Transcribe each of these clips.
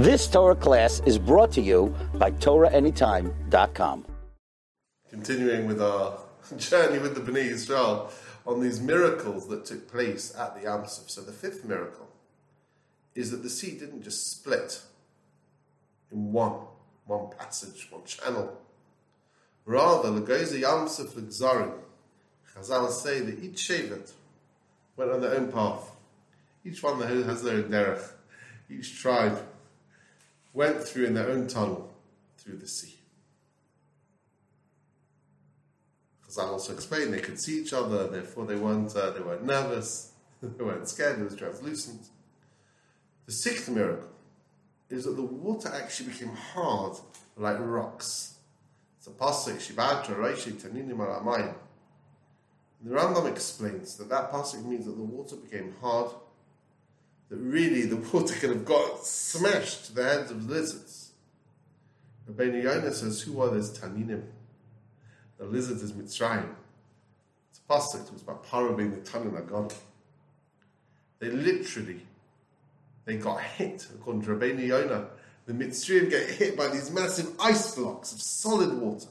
This Torah class is brought to you by TorahAnytime.com. Continuing with our journey with the Bnei Israel on these miracles that took place at the Yamsuf. So the fifth miracle is that the sea didn't just split in one, one passage, one channel. Rather, the Geza Yamsuf L'Gzarim, Chazal say that each Shevet went on their own path. Each one has their own derech. Each tribe went through in their own tunnel through the sea. Chazal also explained they could see each other, therefore they weren't, uh, they weren't nervous, they weren't scared, it was translucent. The sixth miracle is that the water actually became hard like rocks. It's a pasuk, Shibatra Reishi Taninim Aramayim. The Rambam explains that that pasuk means that the water became hard, that really the water could have got smashed to the hands of lizards. Rabbeinu Yonah says, who are these Taninim? The lizard is Mitzrayim. It's a pasuk, it was about Paro being the Tanin Agon. They literally they got hit, according to Rabbeinu Yonah. The Mitzrayim get hit by these massive ice blocks of solid water.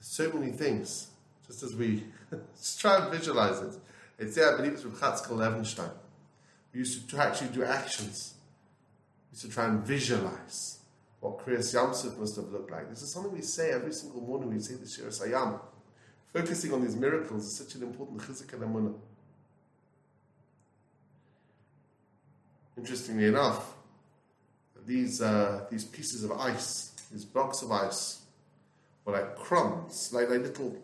So many things, just as we just try and visualize it. It's there, I believe it's from Chatzkel Levenstein. We used to actually do actions. We used to try and visualize what Kriyas Yamsuf must have looked like. This is something we say every single morning. We say the Shiras Hayam. Focusing on these miracles is such an important chizik and emunah. Interestingly enough, these uh, these pieces of ice, these blocks of ice, were like crumbs, like, like little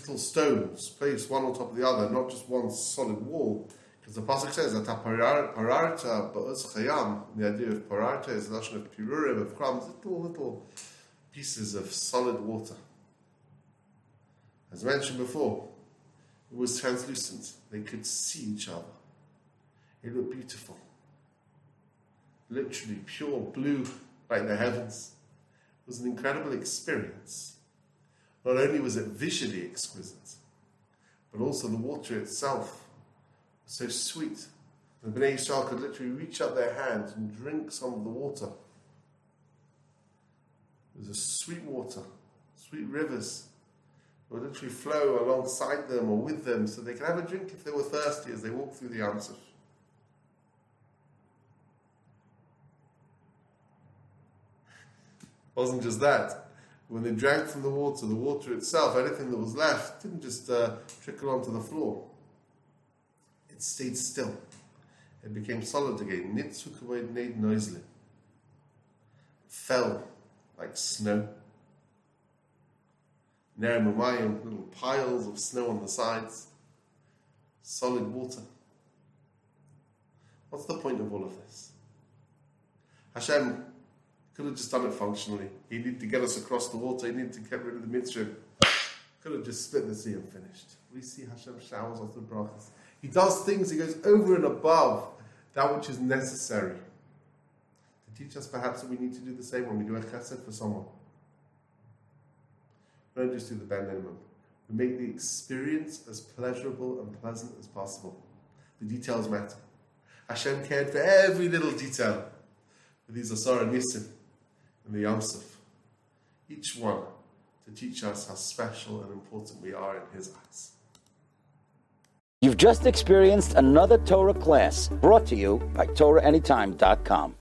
little stones placed one on top of the other, not just one solid wall. Because the pasuk says that pararta ba'uz chayam, the idea of pararta is the notion of pirurim, of crumbs, little little pieces of solid water. As mentioned before, it was translucent. They could see each other. It looked beautiful. Literally pure blue like the heavens. It was an incredible experience. Not only was it visually exquisite, but also the water itself was so sweet. The Bnei Israel could literally reach up their hands and drink some of the water. It was a sweet water, sweet rivers that would literally flow alongside them or with them so they could have a drink if they were thirsty as they walked through the Yamsuf. wasn't just that. When they drank from the water, the water itself, anything that was left, didn't just uh, trickle onto the floor. It stayed still. It became solid again. Nitzukawed Fell like snow. Neramumayim, little piles of snow on the sides, solid water. What's the point of all of this? Hashem could have just done it functionally. He needed to get us across the water, he needed to get rid of the mitzvah. Could have just split the sea and finished. We see Hashem showers off the brachas. He does things, he goes over and above that which is necessary. To teach us perhaps that we need to do the same when we do a chesed for someone. We don't just do the bare minimum. We make the experience as pleasurable and pleasant as possible. The details matter. Hashem cared for every little detail. These are Asarah Nisim and the Yamsuf. Each one to teach us how special and important we are in His eyes. You've just experienced another Torah class brought to you by TorahAnytime.com.